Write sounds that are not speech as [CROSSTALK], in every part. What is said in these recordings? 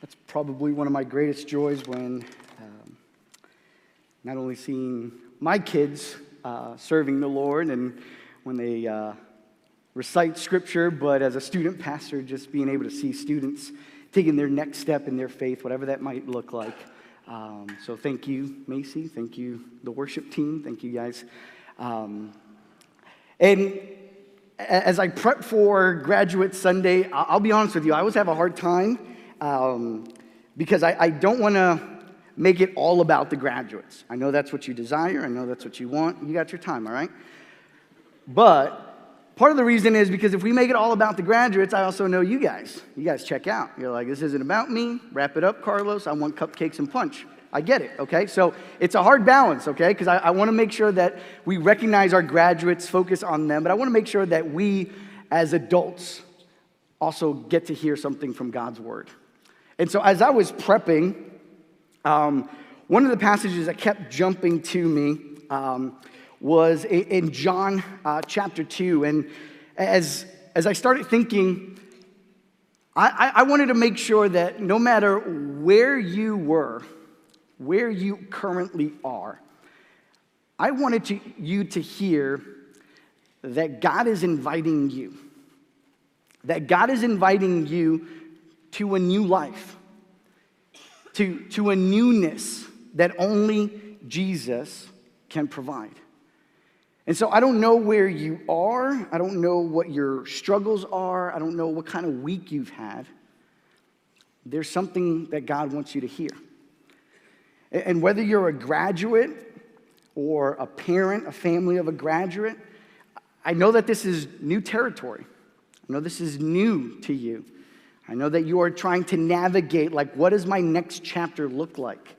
That's probably one of my greatest joys when um, not only seeing my kids uh, serving the Lord and when they uh, recite scripture, but as a student pastor, just being able to see students taking their next step in their faith, whatever that might look like. Um, so thank you, Macy. Thank you, the worship team. Thank you, guys. Um, and as I prep for Graduate Sunday, I'll be honest with you, I always have a hard time um, because I, I don't want to make it all about the graduates. I know that's what you desire, I know that's what you want. You got your time, all right? But part of the reason is because if we make it all about the graduates, I also know you guys. You guys check out. You're like, this isn't about me. Wrap it up, Carlos. I want cupcakes and punch. I get it, okay? So it's a hard balance, okay? Because I, I want to make sure that we recognize our graduates, focus on them, but I want to make sure that we as adults also get to hear something from God's word. And so as I was prepping, um, one of the passages that kept jumping to me um, was in John uh, chapter 2. And as, as I started thinking, I, I wanted to make sure that no matter where you were, where you currently are, I wanted to, you to hear that God is inviting you. That God is inviting you to a new life, to, to a newness that only Jesus can provide. And so I don't know where you are. I don't know what your struggles are. I don't know what kind of week you've had. There's something that God wants you to hear. And whether you're a graduate or a parent, a family of a graduate, I know that this is new territory. I know this is new to you. I know that you are trying to navigate, like, what does my next chapter look like?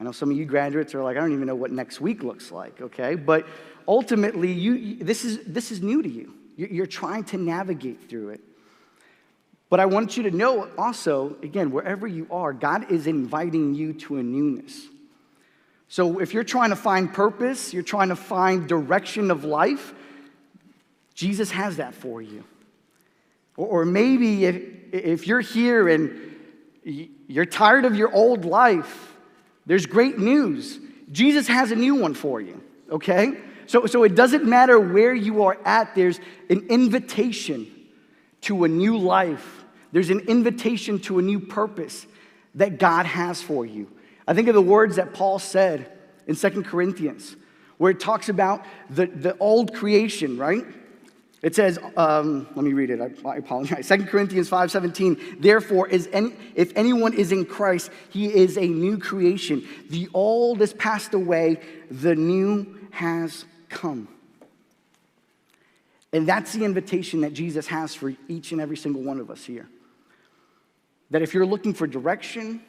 I know some of you graduates are like, I don't even know what next week looks like, okay? But ultimately, you, this, is, this is new to you. You're trying to navigate through it. But I want you to know also, again, wherever you are, God is inviting you to a newness. So if you're trying to find purpose, you're trying to find direction of life, Jesus has that for you. Or, maybe if, if you're here and you're tired of your old life, there's great news. Jesus has a new one for you, okay? So, so it doesn't matter where you are at, there's an invitation to a new life there's an invitation to a new purpose that God has for you. I think of the words that Paul said in Second Corinthians, where it talks about the, the old creation, right? It says, um, let me read it, I, I apologize. 2 Corinthians 5.17, therefore, any, if anyone is in Christ, he is a new creation. The old has passed away, the new has come. And that's the invitation that Jesus has for each and every single one of us here. That if you're looking for direction,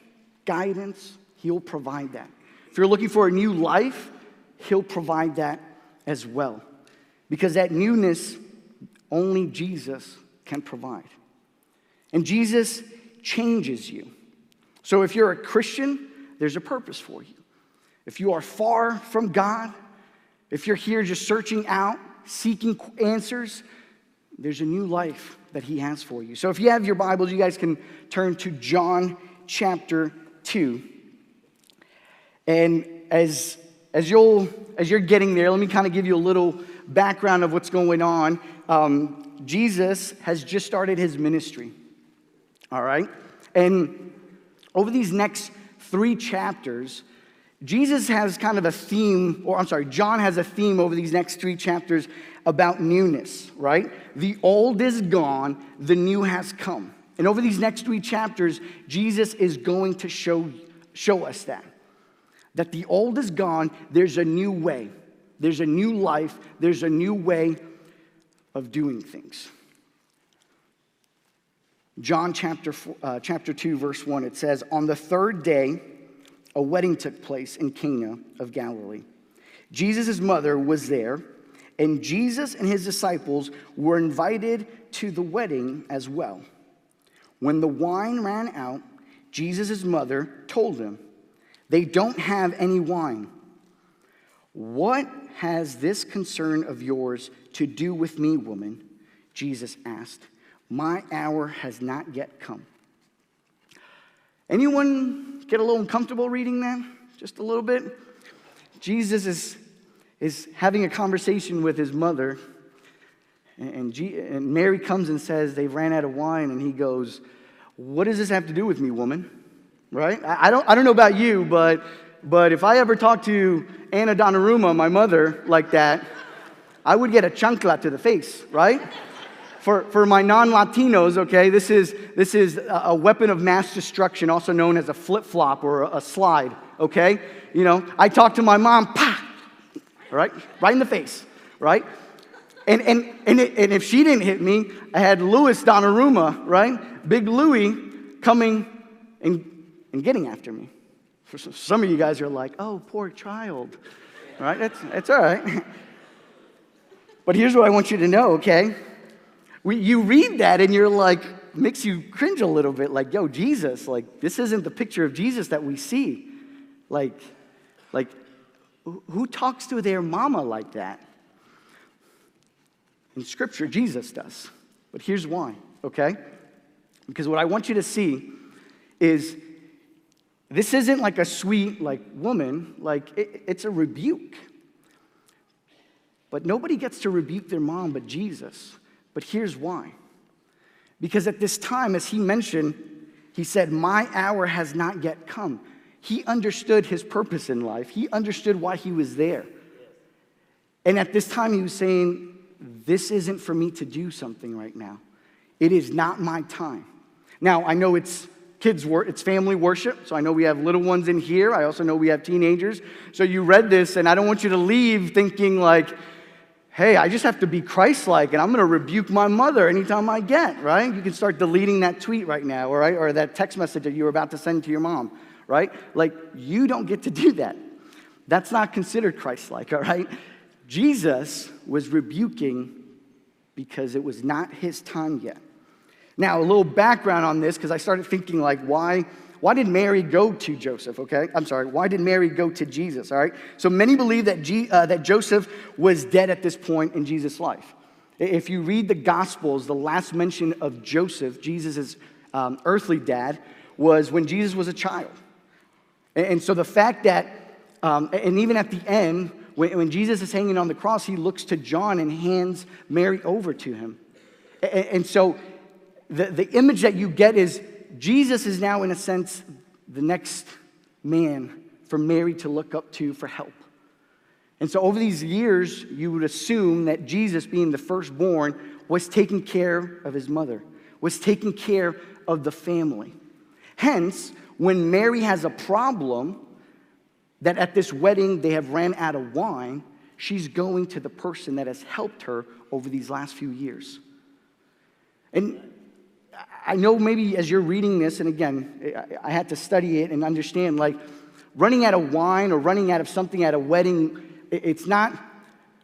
guidance, He'll provide that. If you're looking for a new life, He'll provide that as well. Because that newness, only Jesus can provide. And Jesus changes you. So if you're a Christian, there's a purpose for you. If you are far from God, if you're here just searching out, seeking answers, there's a new life that he has for you. So if you have your Bibles, you guys can turn to John chapter 2. And as, as, you'll, as you're getting there, let me kind of give you a little background of what's going on. Um, Jesus has just started his ministry, all right? And over these next three chapters, Jesus has kind of a theme, or I'm sorry, John has a theme over these next three chapters about newness, right? The old is gone, the new has come. And over these next three chapters, Jesus is going to show, show us that. That the old is gone, there's a new way, there's a new life, there's a new way of doing things. John chapter, uh, chapter 2, verse 1, it says, On the third day, a wedding took place in Cana of Galilee. Jesus' mother was there, and Jesus and his disciples were invited to the wedding as well. When the wine ran out, Jesus' mother told him, They don't have any wine. What has this concern of yours to do with me, woman? Jesus asked. My hour has not yet come. Anyone get a little uncomfortable reading that? Just a little bit? Jesus is, is having a conversation with his mother, and, G, and Mary comes and says they ran out of wine, and he goes, What does this have to do with me, woman? Right? I, I don't, I don't know about you, but, but if I ever talked to Anna Donnarumma, my mother, like that, I would get a chancla to the face, right? For, for my non Latinos, okay, this is, this is a weapon of mass destruction, also known as a flip flop or a slide, okay? You know, I talk to my mom, pa, right? Right in the face, right? And, and, and, it, and if she didn't hit me, I had Louis Donnarumma, right? Big Louis coming and, and getting after me. For some of you guys are like, oh, poor child, right? That's, that's all right. [LAUGHS] But here's what I want you to know, okay? We, you read that and you're like, makes you cringe a little bit, like, yo, Jesus, like, this isn't the picture of Jesus that we see. Like, like, who talks to their mama like that? In Scripture, Jesus does. But here's why, okay? Because what I want you to see is this isn't like a sweet, like, woman, like, it, it's a rebuke. But nobody gets to rebuke their mom but Jesus. But here's why. Because at this time, as he mentioned, he said, My hour has not yet come. He understood his purpose in life, he understood why he was there. And at this time, he was saying, This isn't for me to do something right now. It is not my time. Now, I know it's kids work it's family worship so i know we have little ones in here i also know we have teenagers so you read this and i don't want you to leave thinking like hey, I just have to be Christ like and I'm going to rebuke my mother anytime I get, right? You can start deleting that tweet right now, or right? Or that text message that you were about to send to your mom, right? Like, you don't get to do that. That's not considered Christ like, all right? Jesus was rebuking because it was not his time yet. Now, a little background on this, because I started thinking, like, why why did Mary go to Joseph, okay? I'm sorry, why did Mary go to Jesus, all right? So many believe that, G, uh, that Joseph was dead at this point in Jesus' life. If you read the Gospels, the last mention of Joseph, Jesus' um, earthly dad, was when Jesus was a child. And, and so the fact that, um, and even at the end, when, when, Jesus is hanging on the cross, he looks to John and hands Mary over to him. And, and so the, the image that you get is Jesus is now, in a sense, the next man for Mary to look up to for help. And so, over these years, you would assume that Jesus, being the firstborn, was taking care of his mother, was taking care of the family. Hence, when Mary has a problem that at this wedding they have ran out of wine, she's going to the person that has helped her over these last few years. And I know maybe as you're reading this, and again, I had to study it and understand like running out of wine or running out of something at a wedding, it's not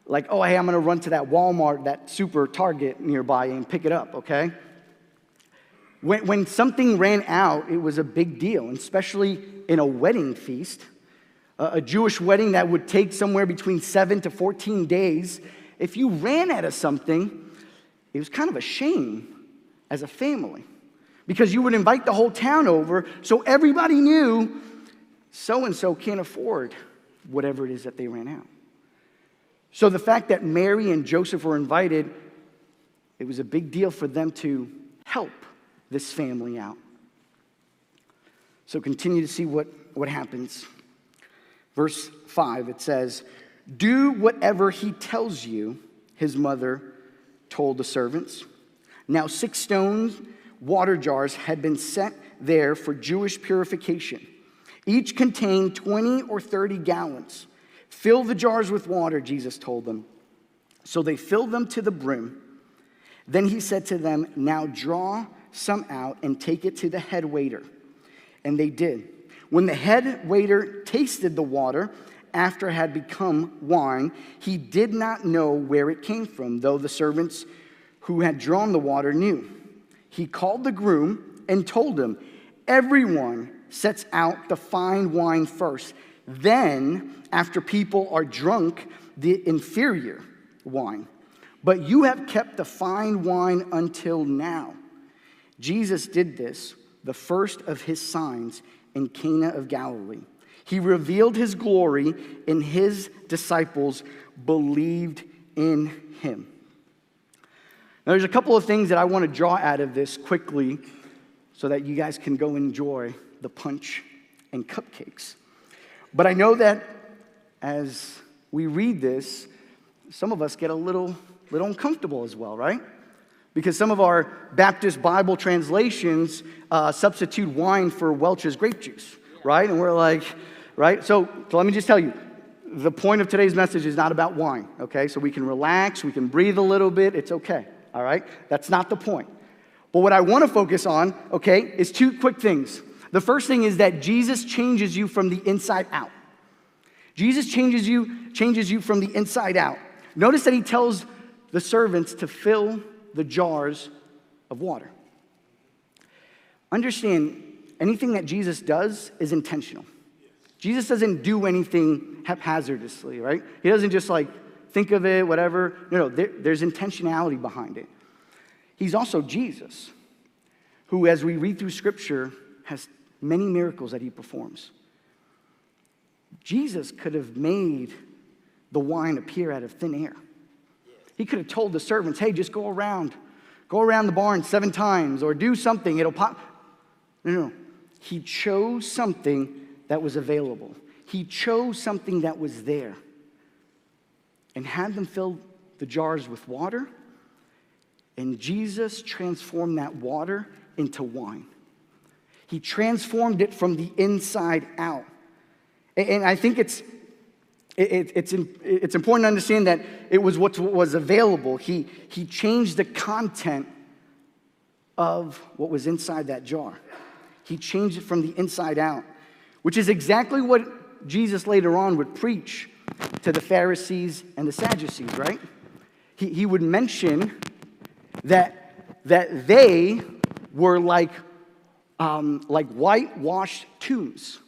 like, oh, hey, I'm gonna run to that Walmart, that super Target nearby and pick it up, okay? When, when something ran out, it was a big deal, especially in a wedding feast, a Jewish wedding that would take somewhere between seven to 14 days. If you ran out of something, it was kind of a shame as a family because you would invite the whole town over so everybody knew so and so can't afford whatever it is that they ran out. So the fact that Mary and Joseph were invited, it was a big deal for them to help this family out. So continue to see what, what happens. Verse 5, it says, Do whatever he tells you, his mother told the servants. Now, six stones, water jars, had been set there for Jewish purification. Each contained 20 or 30 gallons. Fill the jars with water, Jesus told them. So they filled them to the brim. Then he said to them, Now draw some out and take it to the head waiter. And they did. When the head waiter tasted the water, after it had become wine, he did not know where it came from, though the servants who had drawn the water knew. He called the groom and told him, Everyone sets out the fine wine first. Then, after people are drunk, the inferior wine. But you have kept the fine wine until now. Jesus did this, the first of his signs in Cana of Galilee. He revealed his glory, and his disciples believed in him. Now, there's a couple of things that I want to draw out of this quickly so that you guys can go enjoy the punch and cupcakes. But I know that as we read this, some of us get a little, little uncomfortable as well, right? Because some of our Baptist Bible translations uh, substitute wine for Welch's grape juice, right? And we're like, right? So, so let me just tell you the point of today's message is not about wine, okay? So we can relax, we can breathe a little bit, it's okay, all right? That's not the point. But what I want to focus on, okay, is two quick things. The first thing is that Jesus changes you from the inside out. Jesus changes you, changes you from the inside out. Notice that he tells the servants to fill the jars of water. Understand, anything that Jesus does is intentional. Jesus doesn't do anything haphazardly, right? He doesn't just like think of it, whatever. No, no, there, there's intentionality behind it. He's also Jesus, who, as we read through scripture, has many miracles that he performs. Jesus could have made the wine appear out of thin air. He could have told the servants, hey, just go around, go around the barn seven times or do something, it'll pop. No, no. He chose something that was available. He chose something that was there and had them fill the jars with water. And Jesus transformed that water into wine. He transformed it from the inside out. And I think it's, it's, it's important to understand that it was what was available. He, he changed the content of what was inside that jar. He changed it from the inside out which is exactly what Jesus later on would preach to the Pharisees and the Sadducees, right? He, he would mention that, that they were like, um, like whitewashed tombs,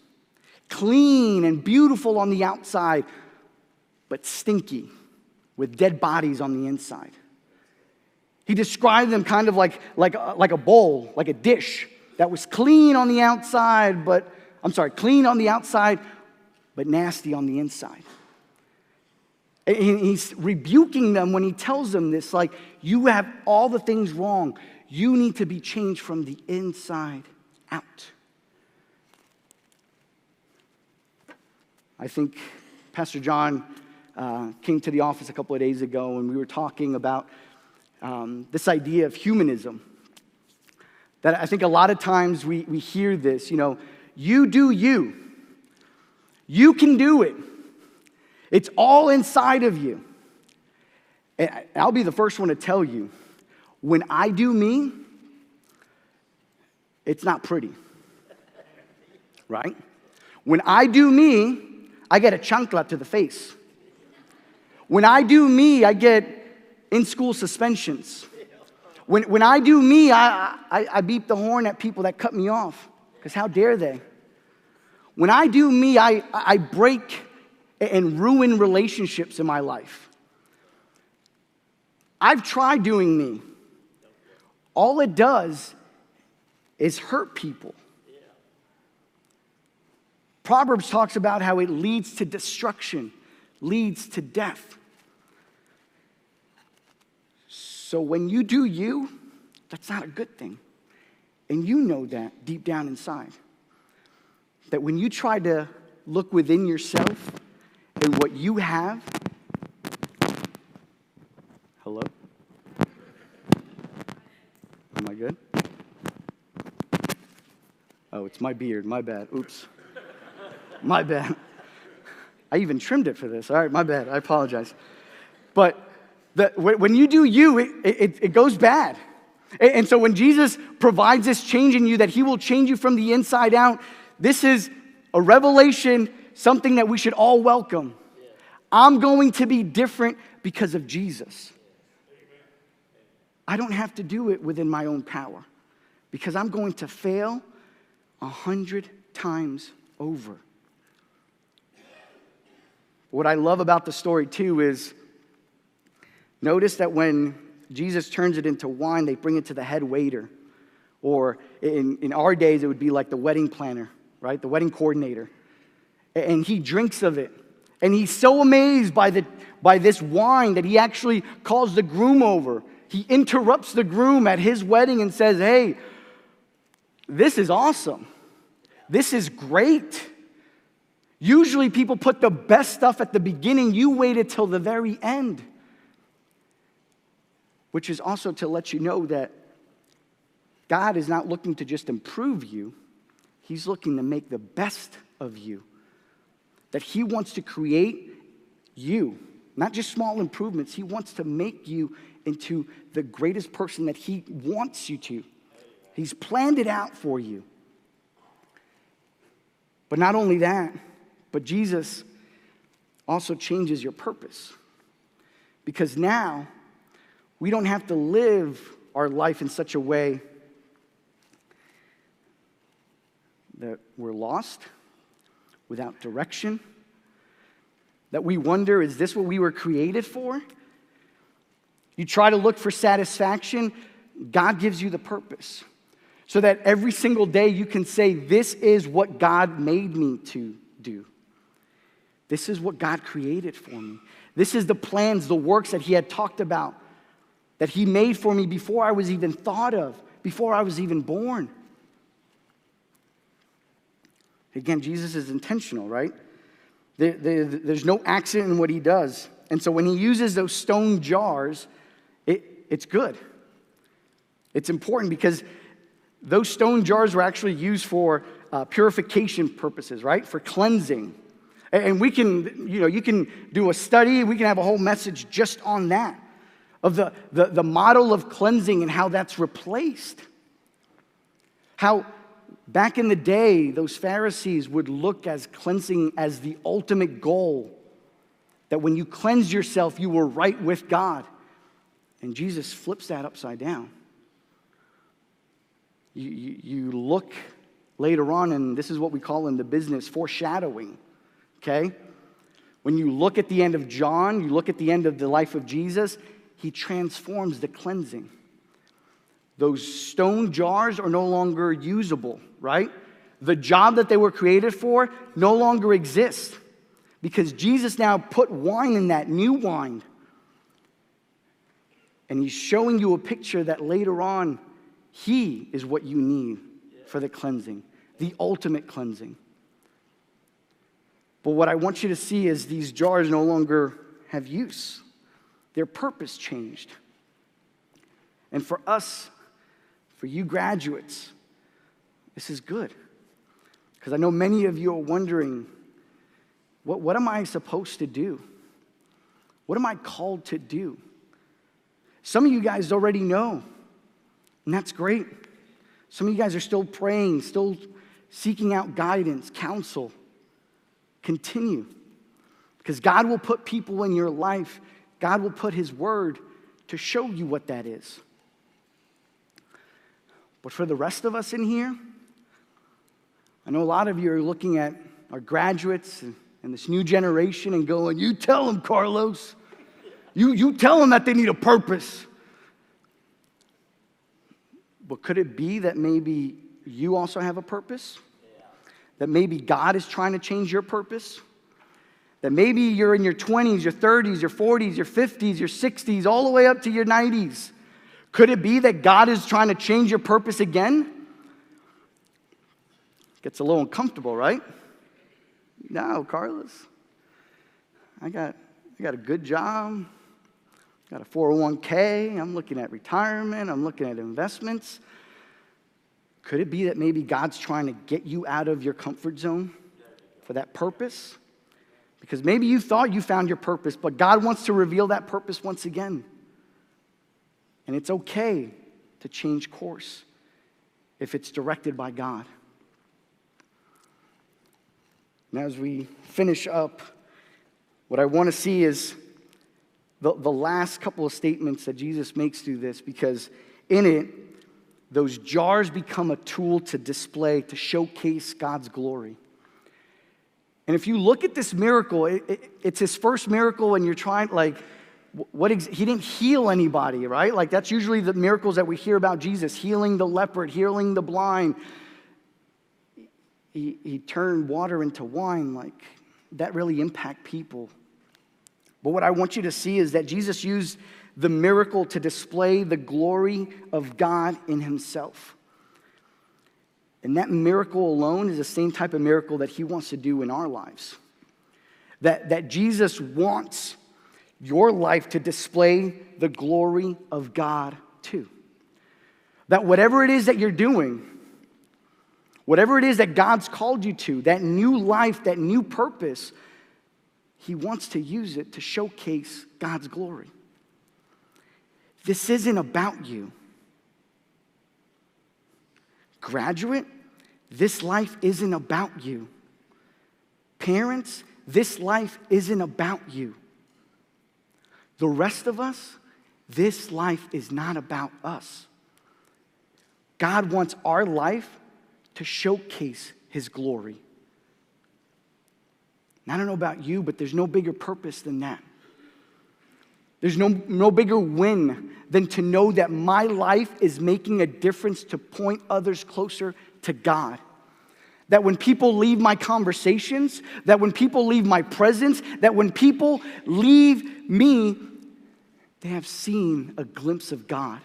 clean and beautiful on the outside, but stinky with dead bodies on the inside. He described them kind of like, like, like a bowl, like a dish that was clean on the outside, but I'm sorry, clean on the outside, but nasty on the inside. And he's rebuking them when he tells them this like, you have all the things wrong. You need to be changed from the inside out. I think Pastor John uh, came to the office a couple of days ago and we were talking about um, this idea of humanism. That I think a lot of times we, we hear this, you know, you do you. You can do it. It's all inside of you. And I'll be the first one to tell you when I do me, it's not pretty. Right? When I do me, I get a chancla to the face. When I do me, I get in school suspensions. When, when I do me, I, I, I beep the horn at people that cut me off. Because how dare they? When I do me, I, I break and ruin relationships in my life. I've tried doing me. All it does is hurt people. Proverbs talks about how it leads to destruction, leads to death. So when you do you, that's not a good thing. And you know that deep down inside. That when you try to look within yourself and what you have, hello? Am I good? Oh, it's my beard. My bad. Oops. My bad. I even trimmed it for this. All right, my bad. I apologize. But the, when you do you, it, it, it goes bad. And so when Jesus provides this change in you, that he will change you from the inside out, this is a revelation, something that we should all welcome. I'm going to be different because of Jesus. I don't have to do it within my own power because I'm going to fail a hundred times over. What I love about the story too is notice that when Jesus turns it into wine, they bring it to the head waiter Or in, in our days, it would be like the wedding planner, right? The wedding coordinator. And he drinks of it. And he's so amazed by, the, by this wine that he actually calls the groom over. He interrupts the groom at his wedding and says, Hey, this is awesome. This is great. Usually people put the best stuff at the beginning, you waited till the very end. Which is also to let you know that God is not looking to just improve you, He's looking to make the best of you. That He wants to create you, not just small improvements, He wants to make you into the greatest person that He wants you to. He's planned it out for you. But not only that, but Jesus also changes your purpose. Because now we don't have to live our life in such a way that we're lost, without direction, that we wonder, is this what we were created for? You try to look for satisfaction, God gives you the purpose. So that every single day you can say, This is what God made me to do. This is what God created for me. This is the plans, the works that He had talked about, that He made for me before I was even thought of, before I was even born. Again, Jesus is intentional, right? There, there, there's no accident in what he does. And so when he uses those stone jars, it, it's good. It's important because those stone jars were actually used for uh, purification purposes, right? For cleansing. And we can, you know, you can do a study, we can have a whole message just on that, of the, the, the model of cleansing and how that's replaced. How Back in the day, those Pharisees would look as cleansing as the ultimate goal. That when you cleanse yourself, you were right with God. And Jesus flips that upside down. You, you, you look later on, and this is what we call in the business foreshadowing, okay? When you look at the end of John, you look at the end of the life of Jesus, he transforms the cleansing. Those stone jars are no longer usable, right? The job that they were created for no longer exists because Jesus now put wine in that new wine. And he's showing you a picture that later on, he is what you need for the cleansing, the ultimate cleansing. But what I want you to see is these jars no longer have use, their purpose changed. And for us, for you graduates, this is good. Because I know many of you are wondering what, what am I supposed to do? What am I called to do? Some of you guys already know, and that's great. Some of you guys are still praying, still seeking out guidance, counsel. Continue. Because God will put people in your life, God will put His word to show you what that is. But for the rest of us in here, I know a lot of you are looking at our graduates and, this new generation and going, You tell them, Carlos. You, you tell them that they need a purpose. But could it be that maybe you also have a purpose? That maybe God is trying to change your purpose? That maybe you're in your 20s, your 30s, your 40s, your 50s, your 60s, all the way up to your 90s. Could it be that God is trying to change your purpose again? Gets a little uncomfortable, right? No, Carlos. I got, I got a good job, got a 401k, I'm looking at retirement, I'm looking at investments. Could it be that maybe God's trying to get you out of your comfort zone for that purpose? Because maybe you thought you found your purpose, but God wants to reveal that purpose once again. And it's okay to change course if it's directed by God. And as we finish up, what I want to see is the, the last couple of statements that Jesus makes through this, because in it, those jars become a tool to display, to showcase God's glory. And if you look at this miracle, it, it, it's his first miracle, and you're trying, like, what ex- he didn't heal anybody, right? Like that's usually the miracles that we hear about Jesus healing the leopard, healing the blind. He, he turned water into wine. Like that really impact people. But what I want you to see is that Jesus used the miracle to display the glory of God in himself. And that miracle alone is the same type of miracle that he wants to do in our lives. That, that Jesus wants your life to display the glory of God too. That whatever it is that you're doing, whatever it is that God's called you to, that new life, that new purpose, He wants to use it to showcase God's glory. This isn't about you. Graduate, this life isn't about you. Parents, this life isn't about you. The rest of us, this life is not about us. God wants our life to showcase His glory. And I don't know about you, but there's no bigger purpose than that. There's no, no bigger win than to know that my life is making a difference to point others closer to God. That when people leave my conversations, that when people leave my presence, that when people leave me, they have seen a glimpse of God.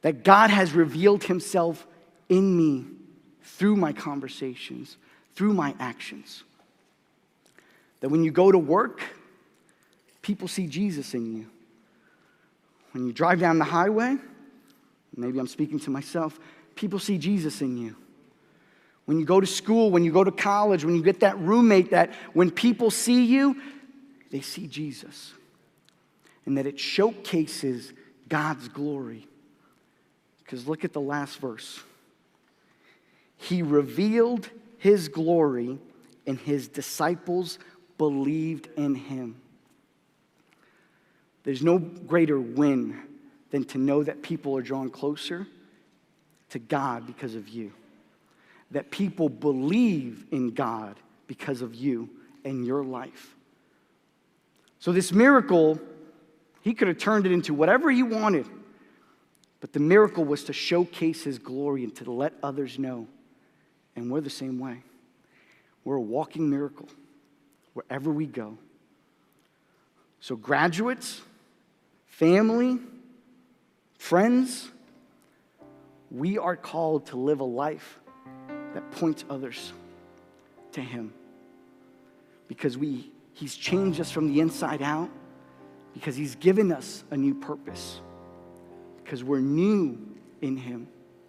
That God has revealed himself in me through my conversations, through my actions. That when you go to work, people see Jesus in you. When you drive down the highway, maybe I'm speaking to myself, people see Jesus in you. When you go to school, when you go to college, when you get that roommate, that when people see you, they see Jesus and that it showcases God's glory. Because look at the last verse. He revealed his glory, and his disciples believed in him. There's no greater win than to know that people are drawn closer to God because of you. That people believe in God because of you and your life. So, this miracle he could have turned it into whatever he wanted. But the miracle was to showcase his glory and to let others know. And we're the same way. We're a walking miracle wherever we go. So, graduates, family, friends, we are called to live a life that points others to him. Because we, he's changed us from the inside out because He's given us a new purpose, because we're new in Him.